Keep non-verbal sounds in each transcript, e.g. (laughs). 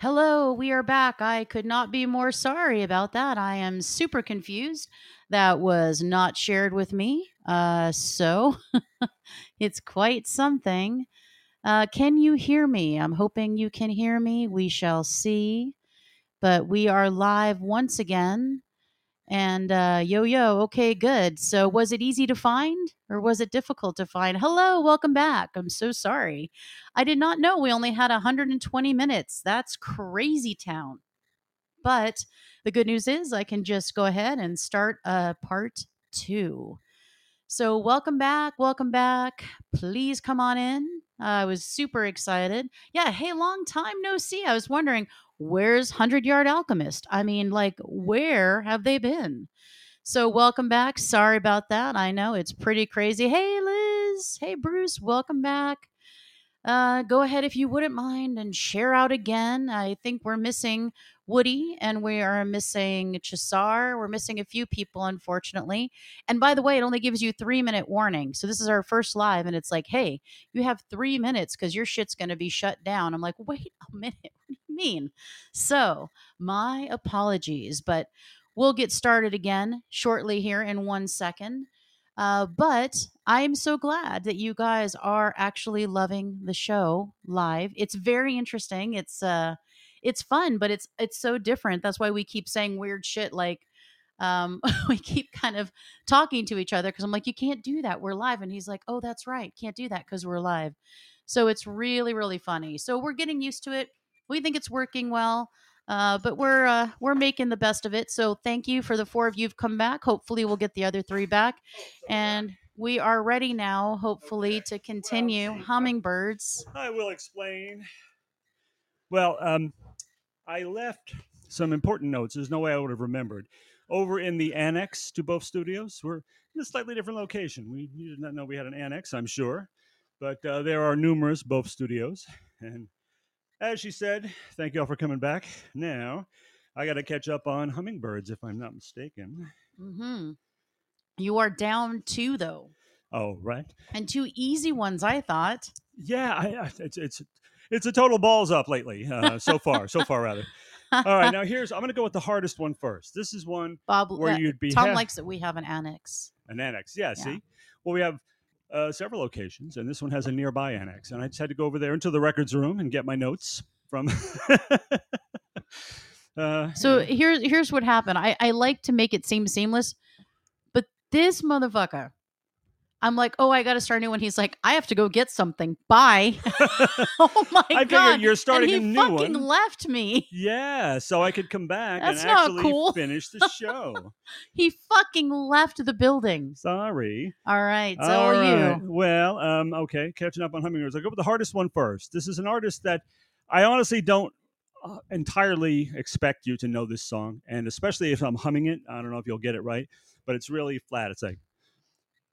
Hello, we are back. I could not be more sorry about that. I am super confused. That was not shared with me. Uh, so (laughs) it's quite something. Uh, can you hear me? I'm hoping you can hear me. We shall see. But we are live once again. And uh, yo, yo, okay, good. So was it easy to find or was it difficult to find? Hello, welcome back. I'm so sorry. I did not know we only had 120 minutes. That's crazy town. But the good news is I can just go ahead and start uh, part two. So, welcome back. Welcome back. Please come on in. I was super excited. Yeah, hey, long time no see. I was wondering, where's 100 Yard Alchemist? I mean, like, where have they been? So, welcome back. Sorry about that. I know it's pretty crazy. Hey, Liz. Hey, Bruce. Welcome back. Uh, go ahead if you wouldn't mind and share out again. I think we're missing Woody and we are missing Chisar. We're missing a few people, unfortunately. And by the way, it only gives you three minute warning. So this is our first live, and it's like, hey, you have three minutes because your shit's going to be shut down. I'm like, wait a minute. What you mean? So my apologies, but we'll get started again shortly here in one second. Uh, but I'm so glad that you guys are actually loving the show live. It's very interesting. It's uh, it's fun, but it's it's so different. That's why we keep saying weird shit like um, (laughs) we keep kind of talking to each other because I'm like, you can't do that. We're live. And he's like, oh, that's right. Can't do that because we're live. So it's really, really funny. So we're getting used to it. We think it's working well. Uh, but we're uh, we're making the best of it. So thank you for the four of you've come back. Hopefully we'll get the other three back, and we are ready now. Hopefully to continue hummingbirds. I will explain. Well, um, I left some important notes. There's no way I would have remembered. Over in the annex to both studios, we're in a slightly different location. We you did not know we had an annex, I'm sure, but uh, there are numerous both studios. And as she said, thank you all for coming back. Now, I got to catch up on hummingbirds, if I'm not mistaken. hmm You are down two though, Oh, right. and two easy ones. I thought. Yeah, I, I, it's it's it's a total balls up lately. Uh, so far, so far rather. All right, now here's I'm going to go with the hardest one first. This is one Bob, where uh, you'd be Tom ha- likes that we have an annex. An annex, yeah. Yeah. See, well, we have uh, several locations, and this one has a nearby annex, and I just had to go over there into the records room and get my notes from. (laughs) uh, So here's here's what happened. I I like to make it seem seamless, but this motherfucker, I'm like, oh, I got to start a new one. He's like, I have to go get something. Bye. (laughs) (laughs) oh my I god! you're starting and a he new fucking one. left me. yeah, so I could come back That's and actually cool. finish the (laughs) show. He fucking left the building. Sorry. All right, so All are you. Well, um, okay, catching up on hummingbirds. I'll go with the hardest one first. This is an artist that I honestly don't uh, entirely expect you to know this song, and especially if I'm humming it, I don't know if you'll get it right, but it's really flat. It's like,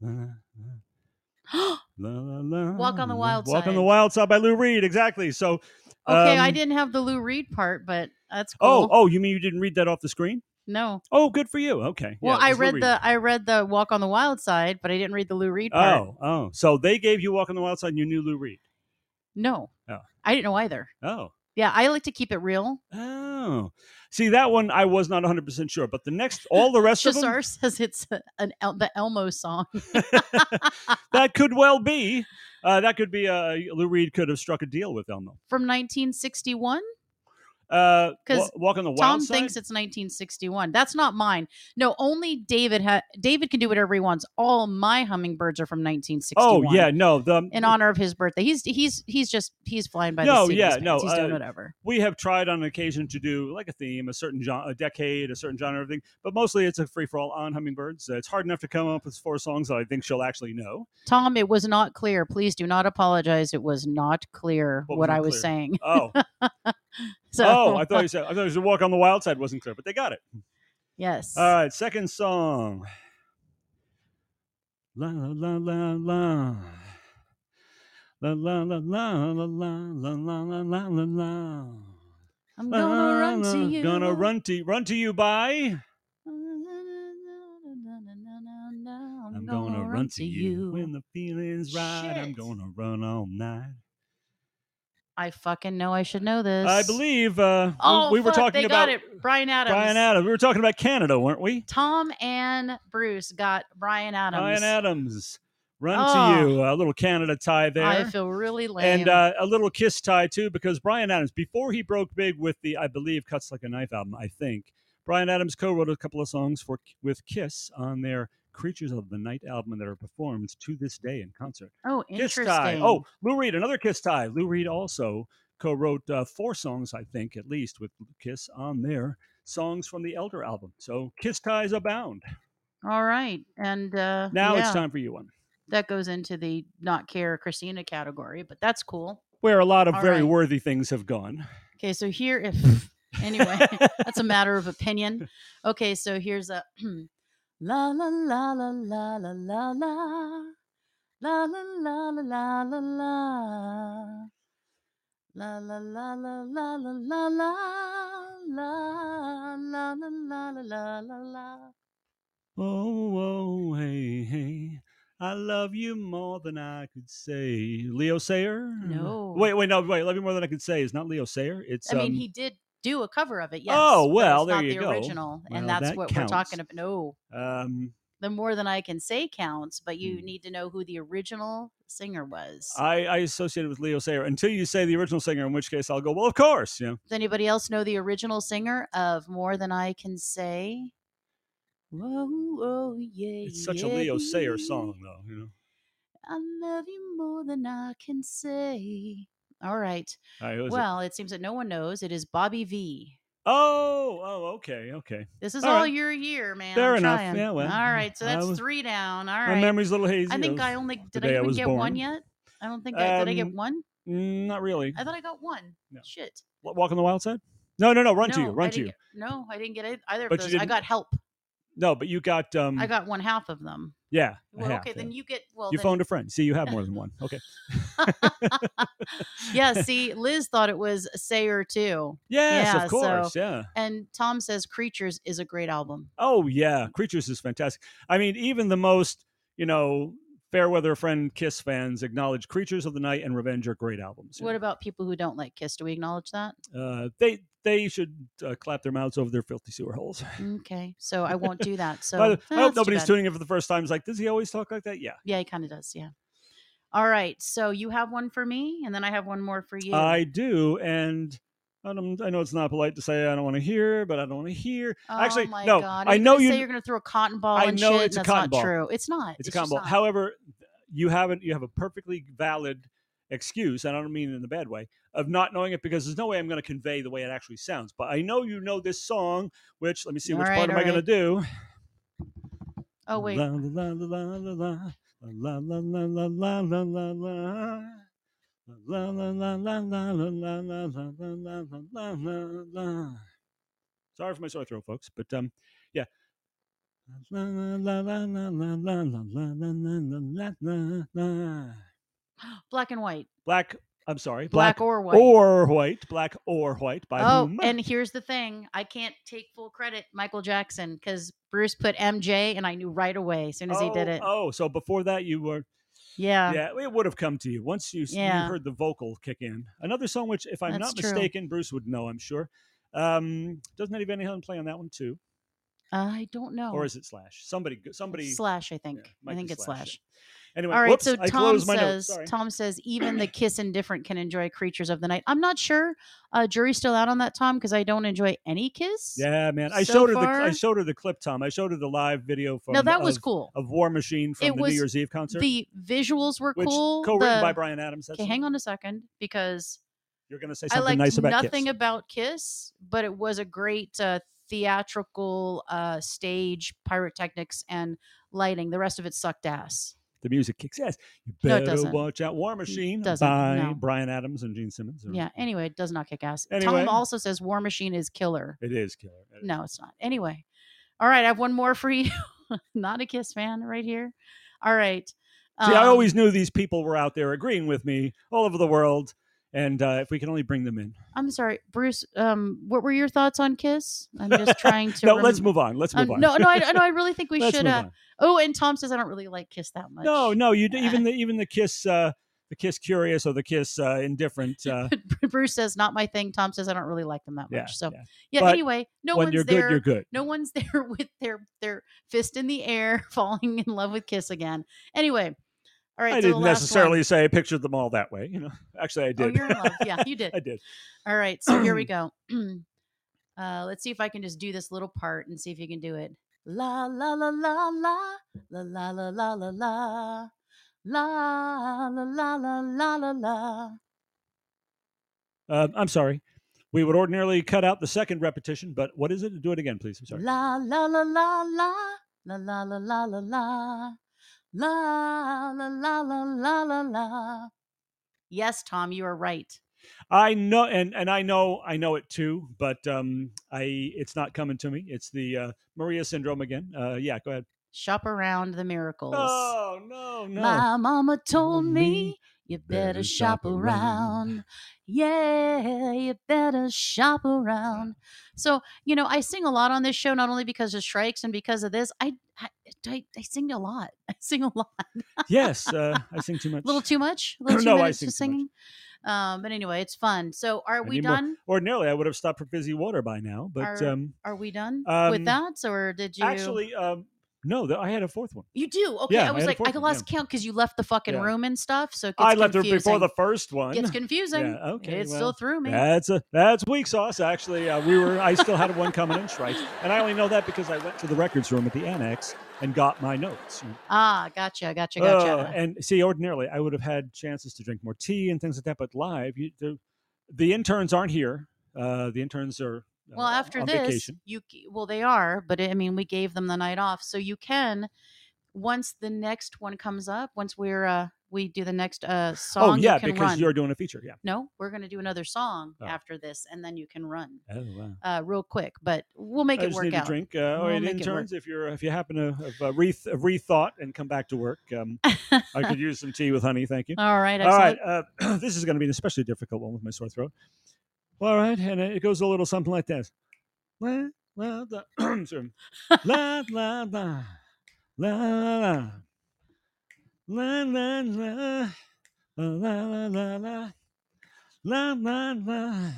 (laughs) Walk on the. Wild Walk on Side. the Wild Side by Lou Reed. Exactly. So, Okay, I um, didn't have the Lou Reed part, but that's Oh, cool. oh, you mean you didn't read that off the screen? no. Oh, good for you. Okay. Well, Yeah, I read the I read the Walk on the Wild Side, but I didn't read the Lou Reed part. Oh, oh. So they gave you Walk on the Wild Side and you knew Lou Reed. No. Oh. I didn't know either. Oh. Yeah, I like to keep it real. Oh, see that one I was not 100 percent sure, but the next, all the rest of them, Chisar says it's an El- the Elmo song. (laughs) that could well be. Uh, that could be. Uh, Lou Reed could have struck a deal with Elmo. From 1961? Uh, 'Cause wa- walk on the wild Tom side. thinks it's 1961. That's not mine. No, only David ha- David can do whatever he wants. All my hummingbirds are from 1961. oh yeah, no. The In honor of his birthday. He's he's he's just he's flying by No, the seat. yeah, no. He's doing uh, whatever. we have tried on occasion to do like a theme, a certain genre, a decade, a certain genre of thing, but mostly it's a free for all on hummingbirds. Uh, it's hard enough to come up with four songs that I think she'll actually know. Tom, it was not clear. Please do not apologize. It was not clear What what, was I was clear? saying. Oh, (laughs) So, oh, I thought you said I thought you said "Walk on the Wild Side" wasn't clear, but they got it. yes. All right, second song. La la la la la. La la la la la la la la la la la la. I'm gonna run La, to you. Gonna run to run to you by. I'm gonna run to you when the feeling's right. I'm gonna run all night. I fucking know I should know this. I believe uh, we- Oh, we, were fuck, talking about got it. Bryan Adams. Bryan Adams. We were talking about Canada, weren't we? Tom and Bruce got Bryan Adams. Bryan Adams. Run Oh. to you. A little Canada tie there. I feel really lame. and uh, a little Kiss tie too, because Bryan Adams, before he broke big with the, I believe, Cuts Like a Knife album, I think Bryan Adams co-wrote a couple of songs for with Kiss on their Creatures of the Night album that are performed to this day in concert. oh, Kiss interesting. tie. Oh, Lou Reed, another Kiss tie. Lou Reed also co-wrote uh, four songs, I think, at least with Kiss on their songs from the Elder album. So Kiss ties abound. all right. And uh, Now it's time for you one, That goes into the not care Christina category, but that's cool. where a lot of All very right. worthy things have gone. Okay, so here, if (laughs) anyway, (laughs) that's a matter of opinion. Okay, so here's a (clears throat) La la la la la la la la. La la la la la la la. La la la la la la la la. La la la la la la la la. Oh, oh, hey, hey. I love you more than I could say. Leo Sayer? No. Wait, wait, no, wait. Love you more than I could say. It's not Leo Sayer. It's I mean, um, he did do a cover of it, yes. Oh, well, there not you the go. original, and that's that what counts. we're talking about. No, um the more than I can say counts, but you Hmm. need to know who the original singer was. I, I associated with Leo Sayer until you say the original singer, in which case I'll go, well, of course. You know, Does anybody else know the original singer of More Than I Can Say? Whoa, whoa, yeah. it's such a Leo Sayer song, though. You know, I love you more than I can say. All right. All right, is it? Well, it seems that no one knows. It is Bobby Vee. oh, oh, okay, okay. This is All all, right. your year, man. Fair I'm enough. trying. Yeah, well, all right. So that's was- three down. All My memory's a little hazy. I think I only did. I I even was get one yet. I don't think I did. I get Um, one. Mm, not really. I thought I got one. No. Shit. Walk on the Wild Side? No, no, no. Run to you. Run to you. get- no, I didn't get either of But you those. I got help. No, but you got um. I got one half of them. yeah. Well, half, okay, yeah. then you get. Well, you then, phoned a friend. See, you have more than (laughs) one. Okay. (laughs) yeah. (laughs) See, Liz thought it was Sayer too, Yes, Yeah, of so- course. yeah. and Tom says Creatures is a great album. Oh yeah, Creatures is fantastic. I mean, even the most you know Fairweather Friend Kiss fans acknowledge Creatures of the Night and Revenge are great albums. What about people who don't like Kiss? Do we acknowledge that? uh, they they should uh, clap their mouths over their filthy sewer holes. (laughs) Okay, so I won't do that. So eh, I hope nobody's tuning in for the first time. Is like, does he always talk like that? Yeah, Yeah, he kind of does. Yeah. All right. So you have one for me, and then I have one more for you. I do, and. I, don't, I know it's not polite to say I don't want to hear, but I don't want to hear. oh Actually, no, God. I know you. say you're going to throw a cotton ball. I know shit, it's a cotton not ball. True. It's not. It's a just combo. not. However, you haven't you have a perfectly valid excuse, and I don't mean it in a bad way, of not knowing it because there's no way I'm going to convey the way it actually sounds. But I know you know this song, which let me see All which right, part am all I going to do? oh wait. La la la la la la la la la la la la la la. La la la la la la la la la la la la. Sorry for my sore throat, folks, but um, yeah. La la la la la la la la la la la la la. Black and white. Black. I'm sorry. Black, Black, or white. or white. Black or white. By Oh, whom? and here's the thing. I can't take full credit, Michael Jackson, because Bruce put MJ, and I knew right away as soon as he did Oh, it. Oh, so before that you were yeah. yeah, it would have come to you once you, s- you heard the vocal kick in. Another song which, if I'm That's not true. mistaken, Bruce would know. I'm sure. Um, doesn't Eddie Van Halen play on that one too, I don't know. or is it Slash? Somebody, somebody. Slash? I think. yeah, I think it's Slash, Slash. yeah. Anyway, All right, whoops, so Tom closed my notes. says Tom says even the kiss indifferent can enjoy creatures of the night. I'm not sure. Uh, jury's still out on that, Tom, because I don't enjoy any kiss. Yeah, man. I so showed her the I showed her the clip, Tom. I showed her the live video from no, that was of, cool. of War Machine from It the was New Year's Eve concert, The visuals were which cool. co-written the- by Bryan Adams. Okay, hang on a second because You're going to say I something liked nice about nothing Kiss. about Kiss, but it was a great uh, theatrical uh, stage pyrotechnics and lighting. The rest of it sucked ass. The music kicks ass. You No, better doesn't. watch out. War Machine doesn't, by no. Bryan Adams and Gene Simmons. or- Yeah. Anyway, it does not kick ass. Anyway. Tom also says War Machine is killer. It is killer. It is. No, it's not. Anyway, all right. I have one more for (laughs) you. not a Kiss fan right here. All right. See, I um, always knew these people were out there agreeing with me all over the world. And uh, if we can only bring them in. I'm sorry, Bruce. Um, what were your thoughts on Kiss? I'm just (laughs) trying to. no, let's move on. Let's um, move on. no, no, I, no. I really (laughs) think we should. Uh, oh, and Tom says I don't really like Kiss that much. No, no, you d- even (laughs) the even the kiss uh, the kiss curious or the kiss uh, indifferent. Uh, Bruce says not my thing. Tom says I don't really like them that much. yeah, so yeah. yeah. Anyway, no one's you're there. good, you're good. No one's there with their their fist in the air, falling in love with Kiss again. Anyway, all right. I so didn't necessarily one. say I pictured them all that way. You know, actually, I did. Oh, you're in love. Yeah, you did. I did. All right, so here we go. uh, let's see if I can just do this little part and see if you can do it. La la la la la la la la la la la la la la la la la la. Uh, I'm sorry. We would ordinarily cut out the second repetition, but what is it? Do it again, please. I'm sorry. La la la la la la la la la la la la la la la la la la. Yes, Tom, you are right. I know, and and I know, I know it too, but um, I it's not coming to me. It's the uh, Maria syndrome again. Uh, yeah, go ahead. Shop around the miracles. Oh no, no. My mama told me you better shop around." Yeah, you better shop around. So, you know, I sing a lot on this show, not only because of Shrikes and because of this. I I, I, I sing a lot. (laughs) I sing a lot. yes, uh, (laughs) I sing too much. A little too much? A (clears throat) little too No, I minutes sing too much. singing? Um, but anyway, it's fun. So are we done? Ordinarily, I would have stopped for fizzy water by now, but Are- um, Are we done Um, with that? Or did you actually, um, no, th- I had a fourth one. You do? Okay. Yeah, I I was a like, I one, lost count because you left the fucking Yeah. room and stuff. So it gets I left it confusing. before the first one. Gets (laughs) confusing. Yeah, okay, It well, still threw me. That's a that's weak sauce. Actually, uh, we were. I still had one coming in strikes, and I only know that because I went to the records room at the annex and got my notes. Ah, gotcha, gotcha, gotcha. Oh, and see, ordinarily I would have had chances to drink more tea and things like that, but live, you, the, the interns aren't here. Uh, the interns are uh, well, after this, vacation. you well they are, but I mean we gave them the night off, so you can once the next one comes up, once we're uh we do the next uh song, Oh yeah, you because run. you're doing a feature. Yeah. no, we're gonna do another song Oh. after this, and then you can run Oh wow. uh real quick, but we'll make I it work need out. a drink. Uh, We'll make interns, if you're if you happen to have uh, re- rethought and come back to work, um, I could (laughs) use some tea with honey. Thank you. All right, All right, uh, (clears throat) this is going to be an especially difficult one with my sore throat. All right, and it goes a little something like this. La la (clears throat) la, la la la la la la la la la la la la la la.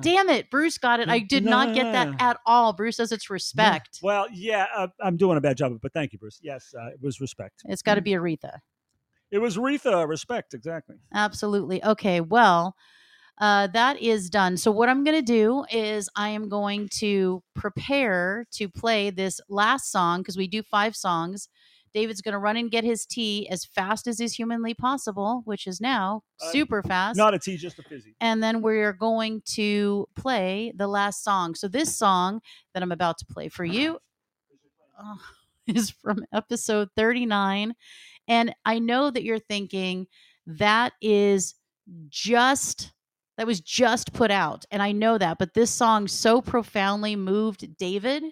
Damn it, Bruce got it. I did not get that at all. Bruce says it's respect. Well, yeah, uh, I'm doing a bad job, but thank you, Bruce. Yes, uh, it was respect. It's got to be Aretha. It was Retha. Respect, exactly. Absolutely. Okay. Well, uh, that is done. So, what I'm going to do is I am going to prepare to play this last song because we do five songs. David's going to run and get his tea as fast as is humanly possible, which is now Uh, super fast. Not a tea, just a fizzy. and then we're going to play the last song. So, this song that I'm about to play for you (clears throat) uh, (laughs) is from episode 39. And I know that you're thinking that is just that was just put out. And I know that, but this song so profoundly moved David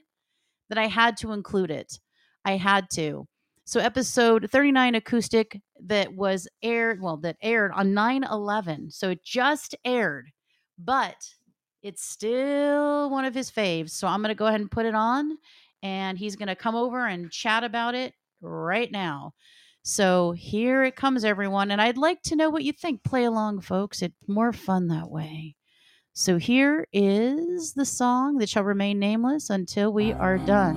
that I had to include it. I had to. So episode 39 acoustic that was aired, well, that aired on 9-11. So it just aired, but it's still one of his faves. So I'm going to go ahead and put it on and he's going to come over and chat about it right now. So here it comes, everyone. And I'd like to know what you think. Play along, folks. It's more fun that way. So here is the song that shall remain nameless until we are done.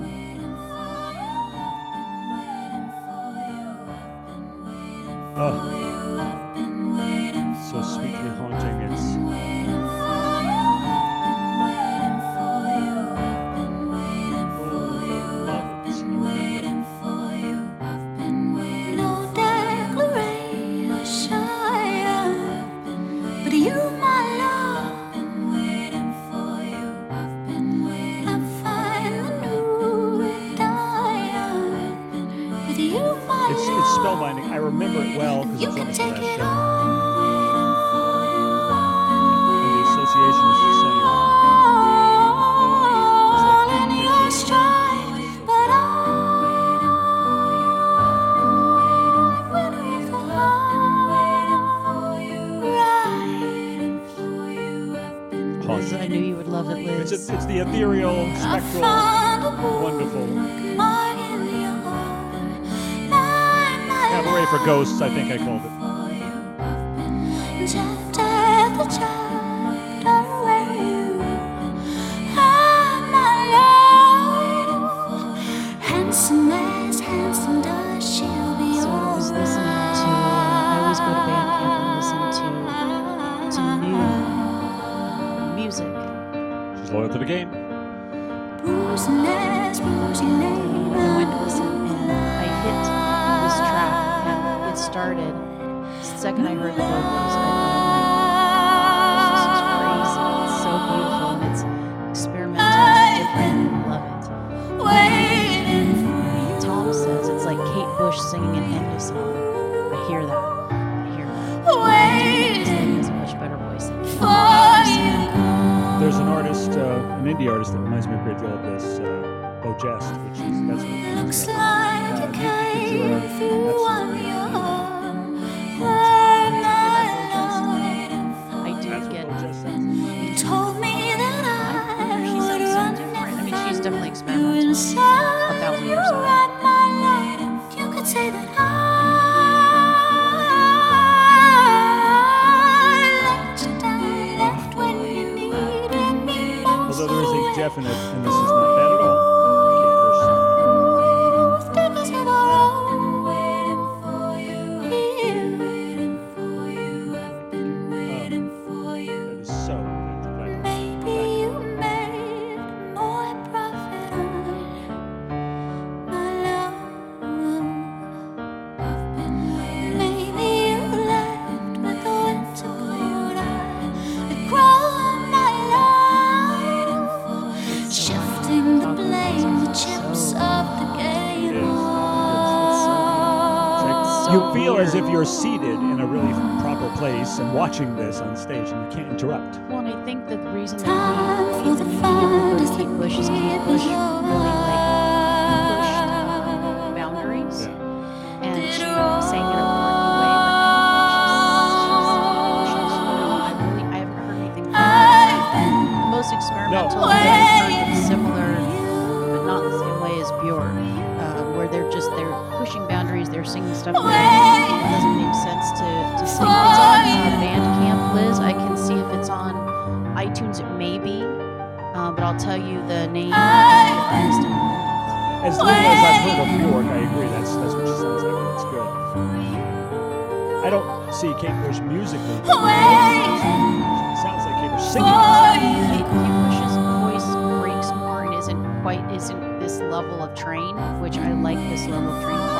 Oh, so sweetly spellbinding. I remember it well because You it was can almost the take last it show. Ghosts, I think I called it. Indie artist that reminds me a great deal of this, uh, Bo Jest, which is that's what Looks like you Yuki definite, You feel as if you're seated in a really proper place and watching this on stage, and you can't interrupt. Well, and I think that the reason Time that for we the fun go to to Kate Bush is Kate Bush really like pushed boundaries, Yeah. and she sang in a quirky way. But she's, she's, she's, you know, I really, I haven't heard anything. From her. The most experimental that I've heard that's similar, pushing boundaries, they're singing stuff that doesn't make sense to, to sing. It's on uh, Bandcamp, Liz. I can see if it's on iTunes. It may be, uh, but I'll tell you the name of the artist in a moment. As little as I've heard of Bjork, I agree. That's that's what she sounds like. and It's good. I don't see Kate Bush musically. but It sounds like Kate Bush singing. Kate, Kate Bush's voice breaks more and isn't quite isn't this level of train, which I like this level of train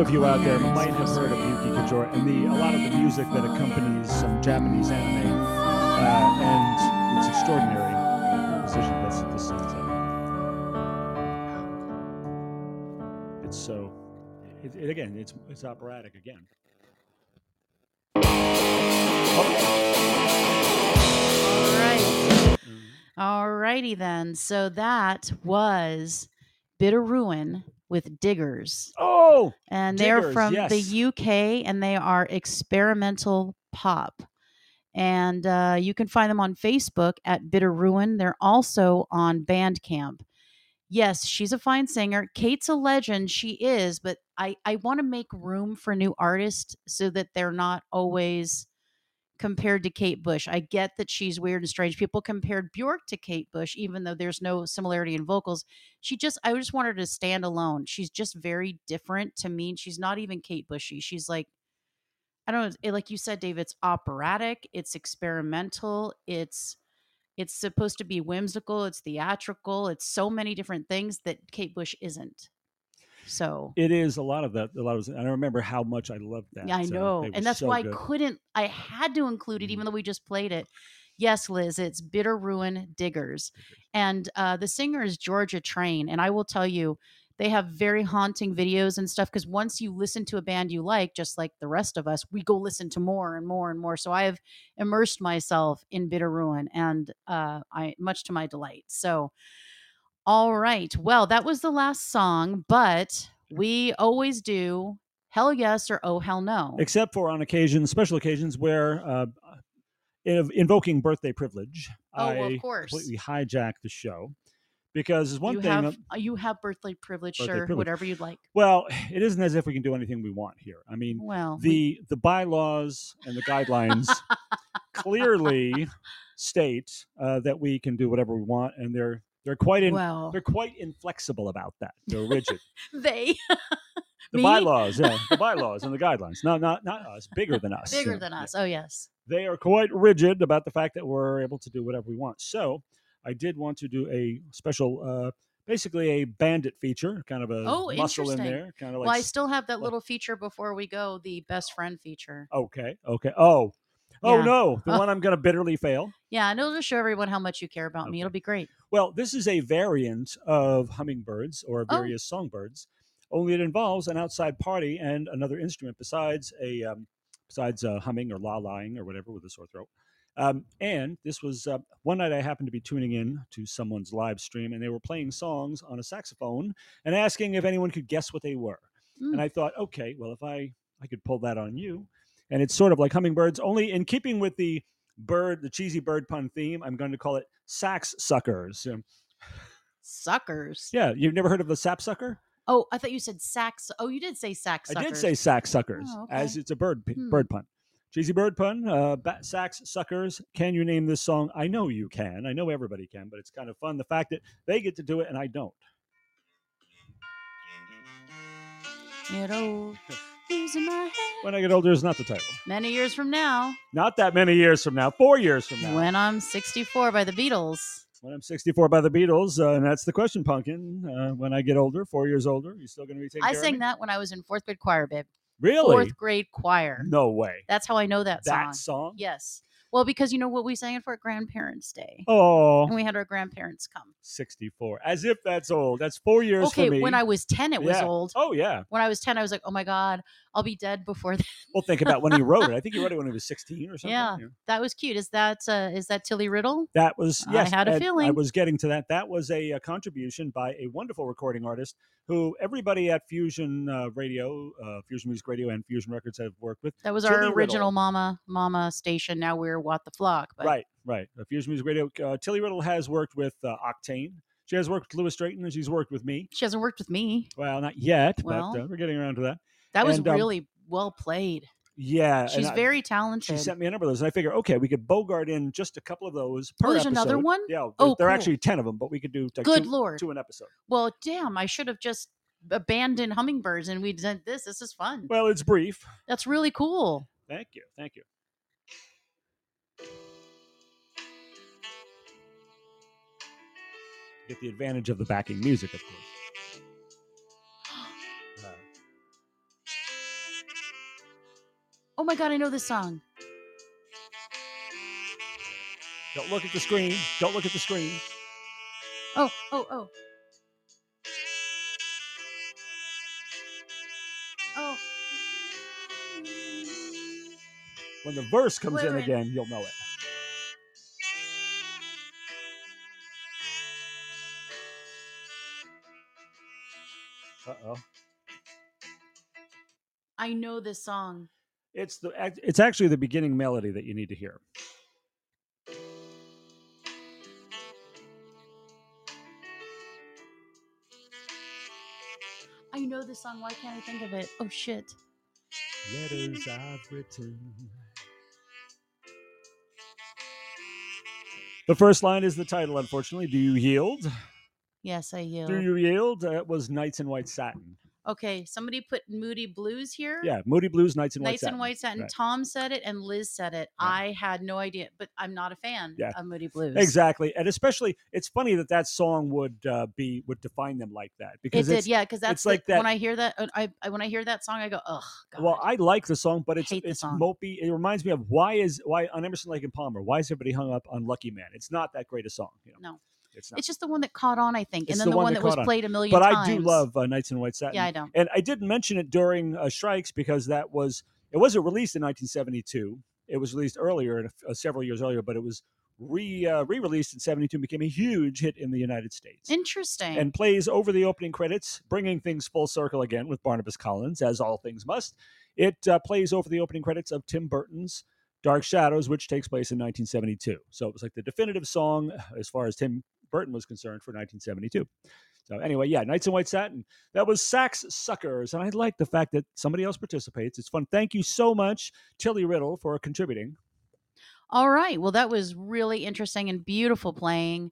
of you out there might have heard of Yuki Kajiura and the a lot of the music that accompanies some Japanese anime, uh, and it's extraordinary composition. That's what this sounds like. It's so. It, it, again, it's it's operatic again. All right. Mhm. Alrighty then. So that was Bitter Ruin with Diggers. Oh, And they're from yes. the UK and they are experimental pop. And uh, you can find them on Facebook at Bitter Ruin. They're also on Bandcamp. Yes, she's a fine singer. Kate's a legend. She is, but I, I want to make room for new artists so that they're not always compared to Kate Bush. I get that she's weird and strange. People compared Bjork to Kate Bush, even though there's no similarity in vocals. She just, I just want her to stand alone. She's just very different to me. She's not even Kate Bushy. She's like, I don't know, like you said, Dave, it's operatic, it's experimental, it's it's supposed to be whimsical, it's theatrical, it's so many different things that Kate Bush isn't. So it is a lot of that. A lot of. I remember how much I loved that. Yeah, I uh, know. and that's so why good. I couldn't, I had to include it, Mhm. even though we just played it. Yes, Liz, it's Bitter Ruin Diggers. And uh, the singer is Georgia Train. And I will tell you, they have very haunting videos and stuff because once you listen to a band you like just like the rest of us we go listen to more and more and more so i have immersed myself in bitter ruin and uh i much to my delight so all right well that was the last song but we always do hell yes or oh hell no except for on occasions, special occasions where uh, in, invoking birthday privilege, Oh, I well, of course. completely hijack the show because there's one you thing. have that- uh, you have birthday privilege Birthday sure privilege. whatever you'd like well, (sighs) it isn't as if we can do anything we want here. I mean, well we- the the bylaws and the guidelines (laughs) clearly state uh, that we can do whatever we want, and they're they're quite in, well they're quite inflexible about that. They're rigid. (laughs) they (laughs) The Me? bylaws, yeah, the (laughs) bylaws and the guidelines. No, not not us. Bigger than us. bigger yeah, than yeah. us oh yes They are quite rigid about the fact that we're able to do whatever we want. So, I did want to do a special, uh, basically a bandit feature, kind of a Oh, muscle in there, kind of like. well i still have that like- little feature before we go the best friend feature okay, okay. Oh, oh Yeah. no, the Oh. (laughs) one I'm going to bitterly fail. yeah and it'll just show everyone how much you care about me it'll be great Well, this is a variant of hummingbirds or Oh. various songbirds, only it involves an outside party and another instrument besides a um, besides uh, humming or la laing or whatever with a sore throat. Um, and this was uh, one night I happened to be tuning in to someone's live stream, and they were playing songs on a saxophone and asking if anyone could guess what they were. Mm. And I thought, okay, well, if I I could pull that on you, and it's sort of like hummingbirds, only in keeping with the bird, the cheesy bird pun theme, I'm going to call it sax suckers. Suckers yeah, you've never heard of the sapsucker? oh i thought you said sax oh you did say sax I did say sax suckers, Oh, as it's a bird Hmm. bird pun. Cheesy bird pun, uh, sax suckers. Can you name this song? I know you can. I know everybody can, but it's kind of fun the fact that they get to do it and I don't. Get old, losing my head. When I get older is not the title. Many years from now, Not that many years from now. Four years from now. when I'm 64 by the Beatles. When I'm 64 by the Beatles, uh, and that's the question, Pumpkin. Uh, when I get older, four years older, you still going to be taking I care of sang that when I was in fourth grade choir, babe. Really? Fourth grade choir. No way. That's how I know that song. That song? Yes. Well, because you know what we sang it for Grandparents' Day. Oh, And we had our grandparents come. 64. As if that's old. That's four years Okay, for me. when I was 10, it was Yeah. old. Oh, yeah. When I was 10, I was like, oh my God, I'll be dead before that. Well, think about when he wrote it. I (laughs) think he wrote it when he was 16 or something. Yeah. That was cute. Is that uh, is that Tilly Riddle? That was, yes. I had a feeling. I was getting to that. That was a, uh contribution by a wonderful recording artist who everybody at Fusion uh, Radio, uh, Fusion Music Radio, and Fusion Records have worked with. That was Tilly our Riddle. original Mama Mama station. Now we're What the Flock. But Right, right. Uh, Fusion Music Radio. Uh, Tilly Riddle has worked with uh, Octane. She has worked with Lewis Drayton, and she's worked with me. She hasn't worked with me. Well, not yet, Well. but uh, we're getting around to that. That was And, um, really well played. Yeah, She's I- talented. She sent me a number of those, and I figure, okay, we could bogart in just a couple of those per Oh, there's another one? Yeah, there, Oh, there are actually ten of them, but we could do like Good two, lord. two an episode. Well, damn, I should have just abandoned hummingbirds and we did this. This is fun. Well, it's brief. That's really cool. Thank you, thank you. Get the advantage of the backing music, of course. (gasps) Uh, Oh my god, I know this song. don't look at the screen. Don't look at the screen. Oh, oh, oh. Oh. When the verse comes Wait, in wait. again, you'll know it. I know this song. It's the it's actually the beginning melody that you need to hear. I know this song. Why can't I think of it? Oh shit. Letters I've written. The first line is the title, unfortunately. Do you yield? Yes, I yield. Do you yield? It was Nights in White Satin. Okay, somebody put Moody Blues here. Yeah, Moody Blues, Nights in White Nights Satin. in White Satin. Right. Tom said it and Liz said it. Yeah. I had no idea, but I'm not a fan Yeah. of Moody Blues. Exactly, and especially, it's funny that that song would uh, be would define them like that because It did, yeah, because that's the- like that- when I hear that. I, I when I hear that song, I go, ugh. God. Well, I like the song, but it's it's song. mopey. It reminds me of why is why on Emerson Lake and Palmer. Why is everybody hung up on Lucky Man? It's not that great a song. You know? no. It's not. It's just the one that caught on, I think, and then the the, one one that was on. played a million but times. I do love uh, Nights in White Satin. Yeah, I don't. And I didn't mention it during uh, strikes because that was it wasn't released in 1972. It was released earlier, uh, several years earlier, but it was re uh, re-released in 72 and became a huge hit in the United States. Interesting. and plays over the opening credits, bringing things full circle again with Barnabas Collins, as all things must. It uh, plays over the opening credits of Tim Burton's Dark Shadows, which takes place in 1972. So it was like the definitive song as far as Tim Burton was concerned for 1972. So anyway, yeah, Nights in White Satin. That was Sax Suckers, and I like the fact that somebody else participates. It's fun. Thank you so much, Tilly Riddle, for contributing. All right. Well, that was really interesting and beautiful playing.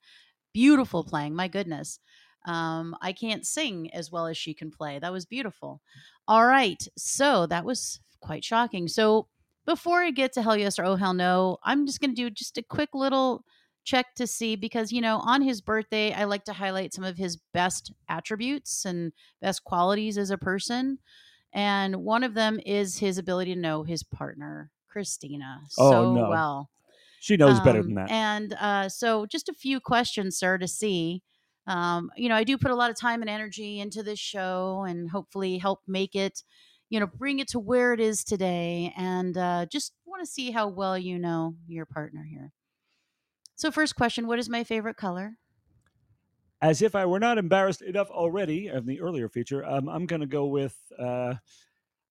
Beautiful playing. My goodness. Um, I can't sing as well as she can play. That was beautiful. All right. So that was quite shocking. So before I get to Hell Yes or Oh Hell No, I'm just going to do just a quick little check to see because, you know, on his birthday, I like to highlight some of his best attributes and best qualities as a person. And one of them is his ability to know his partner, Christina, Oh, so no. well. She knows better Um, than that. And uh, so, just a few questions, sir, to see. Um, you know, I do put a lot of time and energy into this show, and hopefully help make it, you know, bring it to where it is today. And uh, just want to see how well you know your partner here. So, first question: What is my favorite color? As if I were not embarrassed enough already of the earlier feature, um, I'm going to go with. Uh,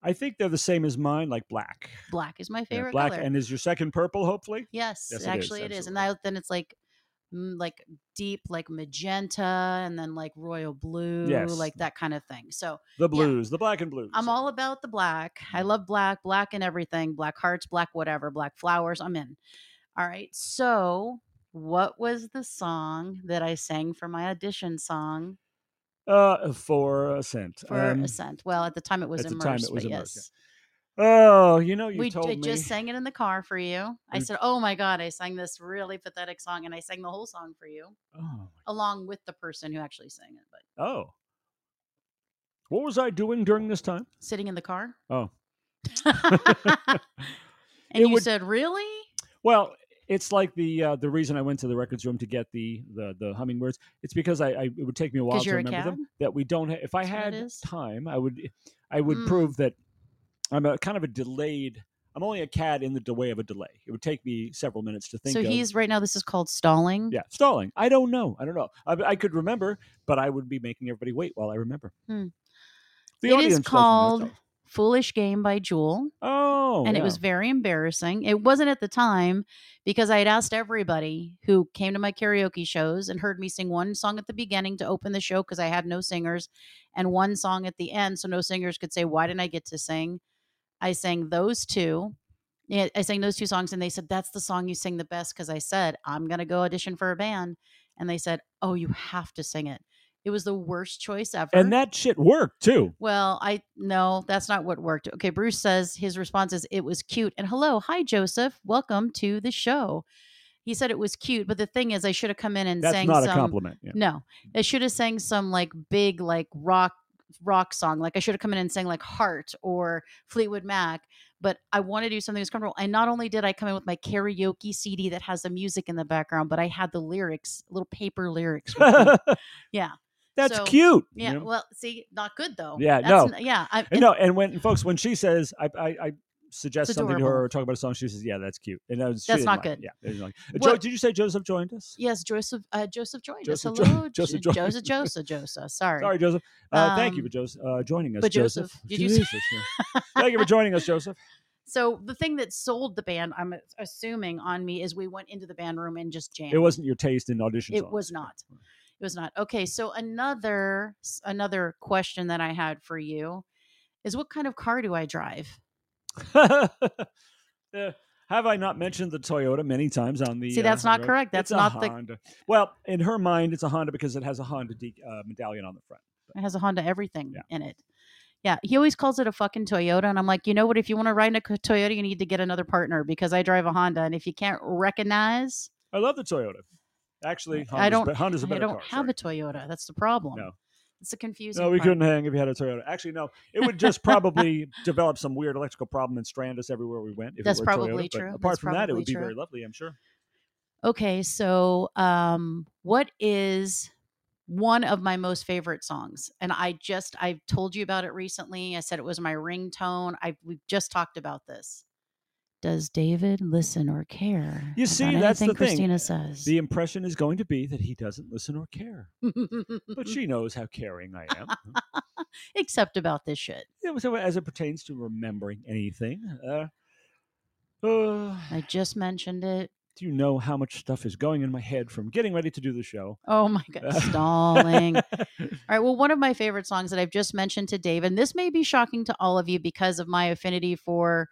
I think they're the same as mine, like black. Black is my Yeah, favorite black, color. and is your second purple? Hopefully, yes, Yes, it is, actually, it is. And then it's like. mm, Like deep, like magenta, and then like royal blue, Yes. like that kind of thing. So the blues, the black and blues. I'm all about the black. I love black, black and everything, black hearts, black whatever, black flowers. I'm in. All right. So, what was the song that I sang for my audition song uh, for Ascent. for Um, Ascent? Well, at the time it was at the time it was immersed, yeah. yes. Oh, you know, you we told I me. just sang it in the car for you. I Mm. said, "Oh my god, I sang this really pathetic song and I sang the whole song for you oh, along with the person who actually sang it." But oh, what was I doing during this time? sitting in the car. Oh, (laughs) (laughs) and It you would- said, "Really?" well, it's like the uh, the reason I went to the records room to get the the, the hummingbirds. It's because I, I it would take me a while to remember them. That we don't. Ha- if I Is that what had time, I would I would Mm. prove that I'm a kind of a delayed. I'm only a cad in the delay of a delay. It would take me several minutes to think So of. he's right now. This is called stalling. Yeah, stalling. I don't know. I don't know. I, I could remember, but I would be making everybody wait while I remember. Hmm. The It is audience called Foolish Game by Jewel. Oh, and it was very embarrassing. It wasn't at the time because I had asked everybody who came to my karaoke shows and heard me sing one song at the beginning to open the show because I had no singers, and one song at the end so no singers could say, Why didn't I get to sing? I sang those two. I sang those two songs, and they said, That's the song you sing the best because I said, I'm going to go audition for a band. And they said, Oh, you have to sing it. It was the worst choice ever. and that shit worked too. Well, I no, that's not what worked. Okay, Bruce says his response is it was cute. And hello, hi Joseph, welcome to the show. He said it was cute, but the thing is, I should have come in and That's sang not a some. compliment. Yeah. No, I should have sang some like big like rock rock song. Like I should have come in and sang like Heart or Fleetwood Mac. But I want to do something that's comfortable. And not only did I come in with my karaoke CD that has the music in the background, but I had the lyrics, little paper lyrics. (laughs) Yeah. That's So, cute. you Yeah. know? Well, see, not good though. Yeah, That's no. yeah. I, And no, and when folks, when she says, I, I, I suggest something to her or talk about a song, she says, "Yeah, that's cute." And that was, That's not it. good. Yeah, like. Uh, Jo- did you say Joseph joined us? Yes, Joseph. Uh, Joseph joined us. Joseph jo- Hello, Joseph Jo- joined- Joseph. (laughs) Joseph. Joseph. Sorry. Sorry, Joseph. Uh, thank you Um, for Joseph uh, joining us. but Joseph, did you yeah. thank you for joining us, Joseph. (laughs) So the thing that sold the band, I'm assuming, on me is we went into the band room and just jammed. It wasn't your taste in audition. It songs. was not. It was not. Okay, so another another question that I had for you is what kind of car do I drive? Uh, (laughs) have I not mentioned the Toyota many times on the? See, uh, that's on not correct. It's That's a not the- Honda. Well, in her mind, it's a Honda because it has a Honda de- uh, medallion on the front. It has a Honda everything Yeah. in it. Yeah, he always calls it a fucking Toyota, and I'm like, you know what? If you want to ride in a Toyota, you need to get another partner because I drive a Honda, and if you can't recognize, I love the Toyota. Actually, I don't- be- Honda's a I better don't car. have sorry. a Toyota. That's the problem. No. it's a confusing. No, we part. couldn't hang if you had a Toyota. Actually, no. It would just (laughs) probably develop some weird electrical problem and strand us everywhere we went. If That's it were a probably Toyota. But true. Apart That's from that, it would probably be very lovely, I'm sure. Okay, so um, what is one of my most favorite songs? And I just I've told you about it recently. I said it was my ringtone. I we've just talked about this. Does David listen or care? You see, that's the thing. Christina says. The impression is going to be that he doesn't listen or care. But (laughs) she knows how caring I am. (laughs) Except about this shit. Yeah, so as it pertains to remembering anything, uh, uh, I just mentioned it. do you know how much stuff is going in my head from getting ready to do the show? Oh my god, stalling. (laughs) All right. Well, one of my favorite songs that I've just mentioned to Dave, and this may be shocking to all of you because of my affinity for,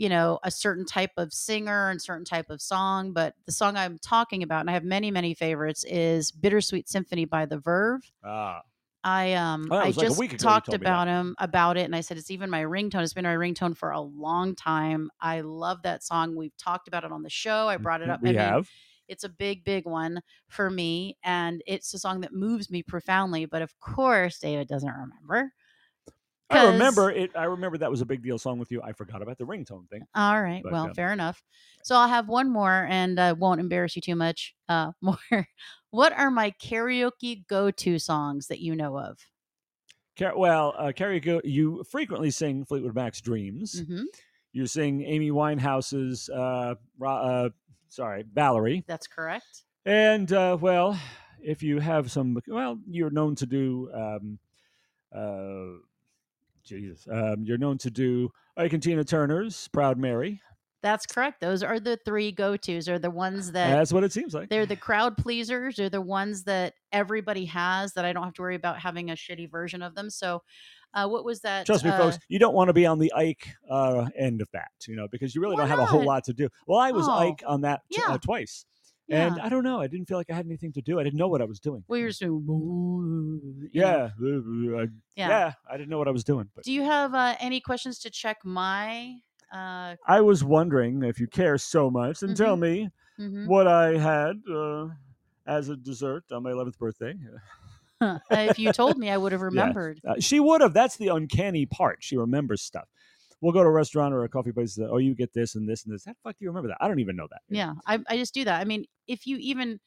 you know, a certain type of singer and certain type of song. But the song I'm talking about, and I have many, many favorites, is "Bittersweet Symphony" by The Verve. ah, I um Oh, I like just week ago you talked about him about it, and I said it's even my ringtone. It's been my ringtone for a long time. I love that song. We've talked about it on the show. I brought it up. We I mean, have. it's a big, big one for me, and it's a song that moves me profoundly. But of course, David doesn't remember. I remember it. I remember that was a big deal song with you. I forgot about the ringtone thing. All right. But, well, um, fair enough. So I'll have one more, and I won't embarrass you too much. Uh, (laughs) more. what are my karaoke go-to songs that you know of? Car- well, uh, karaoke, you frequently sing Fleetwood Mac's "Dreams." hmm You sing Amy Winehouse's uh, Ra- uh, sorry, Valerie. That's correct. And uh, well, if you have some, well, you're known to do. Um, uh, Jesus, um, you're known to do Ike and Tina Turner's "Proud Mary." That's correct. Those are the three go-tos. Are the ones that That's what it seems like. they're the crowd pleasers. They're the ones that everybody has that I don't have to worry about having a shitty version of them. So, uh, what was that? Trust me, uh, folks, you don't want to be on the Ike uh, end of that, you know, because you really don't have a whole lot to do. Well, I was Oh, Ike on that t- yeah. uh, twice, yeah. and I don't know. I didn't feel like I had anything to do. I didn't know what I was doing. well, you're just doing, "Boo," you know. yeah, yeah. yeah, I didn't know what I was doing. But Do you have uh, any questions to check my? Uh, I was wondering if you care so much, then tell me mhm. what I had uh, as a dessert on my 11th birthday. If you told me, I would have (laughs) remembered. Uh, she would have. That's the uncanny part. She remembers stuff. We'll go to a restaurant or a coffee place. Oh, you get this and this and this. How the fuck do you remember that? I don't even know that. Yeah, I, I just do that. I mean, if you even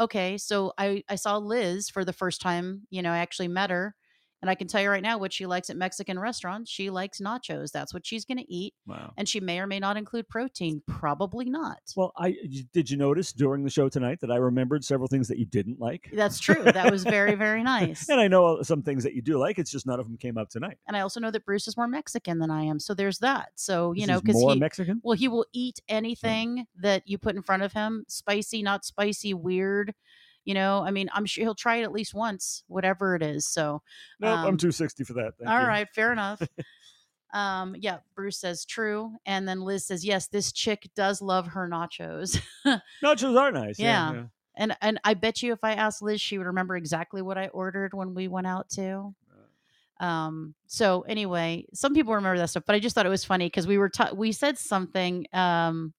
okay, so I I saw Liz for the first time. You know, I actually met her, and I can tell you right now what she likes at Mexican restaurants. She likes nachos. That's what she's going to eat, Wow. and she may or may not include protein. Probably not. Well, I did you notice during the show tonight that I remembered several things that you didn't like? That's true. That was very very (laughs) nice. And I know uh, some things that you do like. It's just none of them came up tonight. And I also know that Bruce is more Mexican than I am. So there's that. So you This know, more he Mexican. Well, he will eat anything that you put in front of him, spicy, not spicy, weird. You know, I mean, I'm sure he'll try it at least once, whatever it is. So, Nope, I'm 260 for that. Thank all you. right, fair enough. (laughs) um, yeah, Bruce says true, and then Liz says yes. This chick does love her nachos, (laughs) Nachos are nice. Yeah. Yeah. and and I bet you if I asked Liz, she would remember exactly what I ordered when we went out too. Um. So anyway, some people remember that stuff, but I just thought it was funny because we were ta- we said something. Um.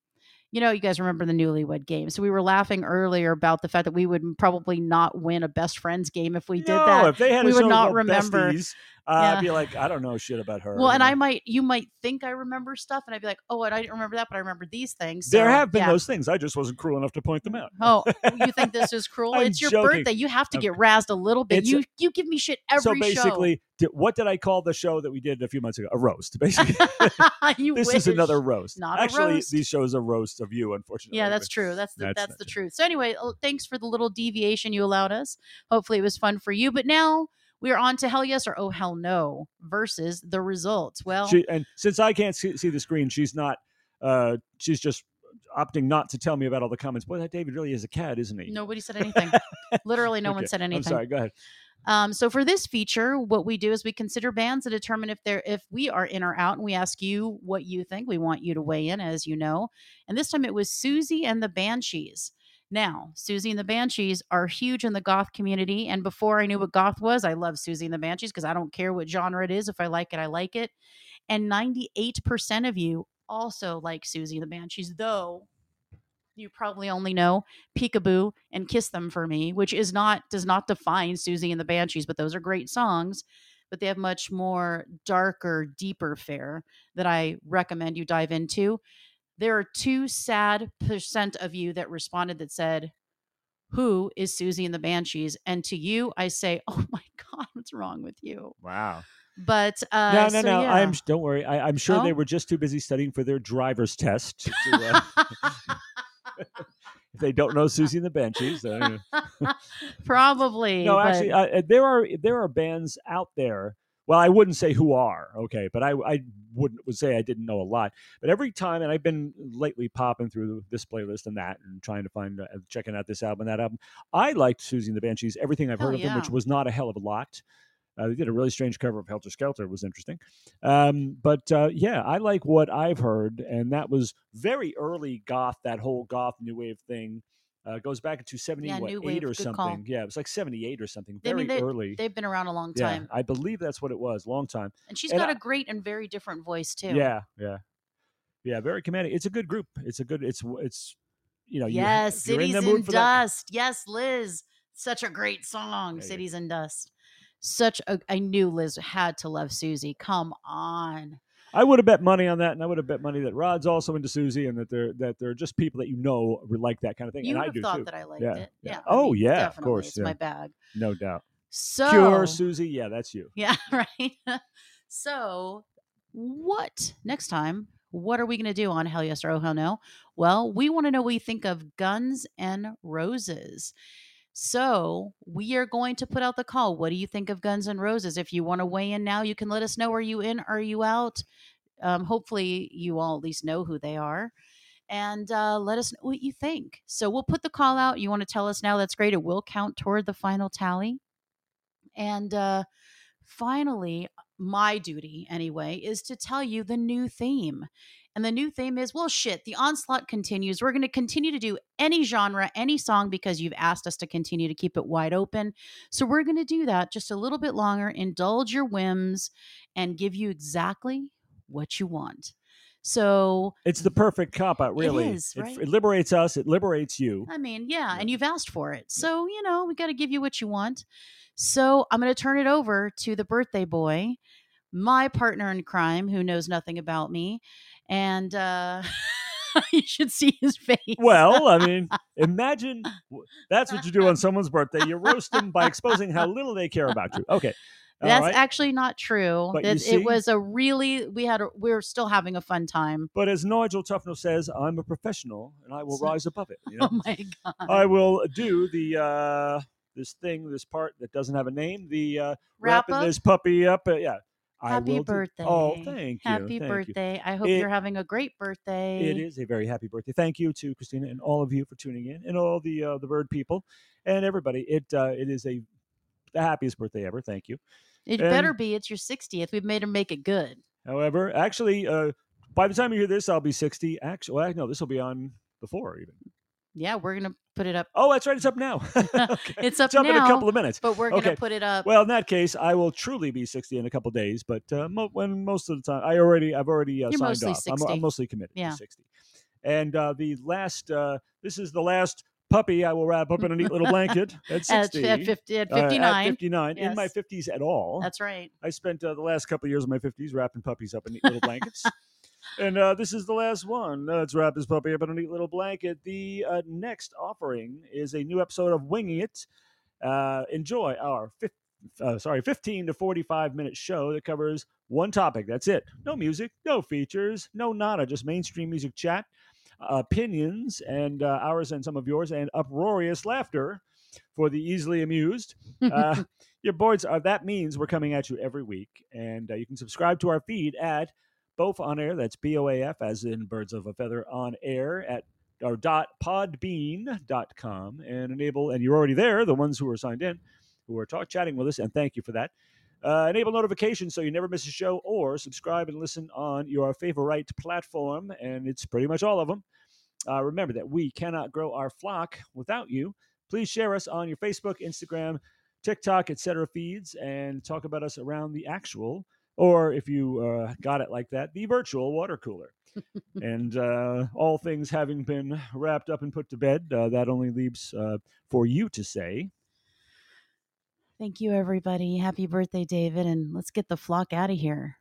You know, you guys remember the newlywed game. So we were laughing earlier about the fact that we would probably not win a best friends game if we did that. if they had we would not remember. Besties, uh, I'd be like, I don't know shit about her. Well, and. I might, you might think I remember stuff, and I'd be like, oh, and I didn't remember that, but I remember these things. there have been yeah. those things. I just wasn't cruel enough to point them out. Oh, you think this is (laughs) cruel? It's your joking. birthday. You have to I'm- get razzed a little bit. It's You a- you give me shit every so basically, di- what did I call the show that we did a few months ago? A roast. (laughs) Basically, (laughs) show. this wish. is another roast. Not Actually, roast. these shows are roast of you, unfortunately. Yeah, that's true. That's the, That's that's, the true. truth. So anyway, oh, thanks for the little deviation you allowed us. Hopefully, it was fun for you. But now we are on to hell yes or oh hell no versus the results. Well, She, and since I can't see, see the screen, she's not. Uh, she's just opting not to tell me about all the comments. Boy, that David really is a cat, isn't he? nobody said (laughs) anything. Literally, no one said anything. I'm sorry. Go ahead. Um, so for this feature, what we do is we consider bands to determine if they're if we are in or out, and we ask you what you think. We want you to weigh in, as you know. And this time it was Siouxsie and the Banshees. Now, Siouxsie and the Banshees are huge in the goth community. And before I knew what goth was, I love Siouxsie and the Banshees because I don't care what genre it is. If I like it, I like it. And 98% of you also like Siouxsie and the Banshees, though you probably only know Peekaboo and Kiss Them for Me, which is not does not define Siouxsie and the Banshees, but those are great songs. But they have much more darker, deeper fare that I recommend you dive into. There are two sad percent of you that responded that said, Who is Siouxsie and the Banshees? And to you, I say, (laughs) Oh my God, what's wrong with you? Wow. But uh, no, no, so, no. yeah. I'm don't worry. I, I'm sure they Oh? were just too busy studying for their driver's test. to, uh, (laughs) if they don't know Siouxsie and the Banshees, uh, (laughs) Probably. no, but- actually, uh, there are there are bands out there. Well, I wouldn't say who are okay, but I I wouldn't would say I didn't know a lot. But every time, and I've been lately popping through this playlist and that, and trying to find uh, checking out this album and that album. I liked Siouxsie and the Banshees. Everything I've Hell heard of them, which was not a hell of a lot. Uh, they did a really strange cover of Helter Skelter. It was interesting. Um, but uh, yeah, I like what I've heard, and that was very early goth. That whole goth new wave thing uh, goes back into seventy Yeah, what, new eight wave, or good call. something. Yeah, it was like seventy eight or something. I Very mean, they- early. They've been around a long yeah, time. I believe that's what it was. Long time. And she's and got I- a great and very different voice, too. Yeah, yeah, yeah. Very commanding. It's a good group. It's a good. It's it's you know. yes, you're Cities in in, the mood that- Dust. Yes, Liz. Such a great song, you. Cities in Dust. Such a I knew Liz had to love Siouxsie. Come on. I would have bet money on that, and I would have bet money that Rod's also into Siouxsie, and that they're that they're just people that you know like that kind of thing. You and would I have thought too, that I liked Yeah, it. yeah. Yeah. I Oh, mean, yeah, of course, It's yeah. my bag. no doubt. So Pure Siouxsie, yeah, that's you. Yeah, (laughs) right. so, what next time? What are we going to do on Hell Yes or Oh Hell No? Well, we want to know what you think of Guns and Roses. So, we are going to put out the call. What do you think of Guns and Roses? If you want to weigh in now, you can let us know. Are you in? Are you out? Um, hopefully, you all at least know who they are. And uh, let us know what you think. So, we'll put the call out. You want to tell us now? That's great. It will count toward the final tally. And uh, finally, my duty anyway is to tell you the new theme. And the new theme is well, shit, the onslaught continues. We're going to continue to do any genre, any song, because you've asked us to continue to keep it wide open. So we're going to do that just a little bit longer, indulge your whims, and give you exactly what you want. So, It's the perfect cop out, really. is, It, right? it liberates us. It liberates you. I mean, yeah, Yeah. and you've asked for it. So, you know, we got to give you what you want. So, I'm going to turn it over to the birthday boy, my partner in crime who knows nothing about me. And uh (laughs) you should see his face. Well, I mean, imagine (laughs) that's what you do on someone's birthday. You roast them by exposing how little they care about you. Okay. That's right. actually not true. But you It, was a really we had a, we are still having a fun time. But as Nigel Tufnel says, I'm a professional and I will So- rise above it. You (laughs) know? Oh my god. I will do the uh this thing, this part that doesn't have a name, the uh Wrap wrapping up. this puppy up. Uh, yeah. I Happy will do- birthday. Oh, thank you. Happy thank you. birthday. I hope It- you're having a great birthday. It is a very happy birthday. Thank you to Christina and all of you for tuning in, and all the uh, the bird people and everybody. It uh, it is a the happiest birthday ever. Thank you. It and- better be. It's your 60th. We've made him make it good. However, actually, uh, by the time you hear this, I'll be sixty. Actually, well, no, this will be on before even. Yeah, we're gonna put it up. Oh, that's right. It's up now. (laughs) Okay. It's up It's up in a couple of minutes. But we're gonna Okay. put it up. Well, in that case, I will truly be sixty in a couple of days. But uh, mo- when most of the time, I already, I've already uh, signed off. I'm, I'm mostly committed Yeah. to sixty. And uh, the last, uh, this is the last puppy I will wrap up in a neat little blanket (laughs) at at, sixty. at 50 at uh, 59. 59 in my 50s at all. That's right. I spent uh, the last couple of years of my 50s wrapping puppies up in neat little blankets. (laughs) and uh, this is the last one. Uh, let's wrap this puppy up in a neat little blanket. The uh, next offering is a new episode of Winging It. Uh, enjoy our fif- uh, sorry, 15 to 45 minute show that covers one topic. That's it. No music, no features, no nada, just mainstream music chat, opinions, and uh, ours and some of yours, and uproarious laughter for the easily amused. Uh, (laughs) your boards are that means we're coming at you every week and uh, you can subscribe to our feed at both on air that's b-o-a-f as in birds of a feather on air at or dot podbean.com and enable and you're already there the ones who are signed in who are talk chatting with us and thank you for that uh, enable notifications so you never miss a show or subscribe and listen on your favorite platform and it's pretty much all of them uh, remember that we cannot grow our flock without you please share us on your facebook instagram TikTok, etc. feeds and talk about us around the actual, or if you uh, got it like that, the virtual water cooler. and uh, all things having been wrapped up and put to bed, uh, that only leaves uh, for you to say. Thank you, everybody. Happy birthday, David. And let's get the flock out of here.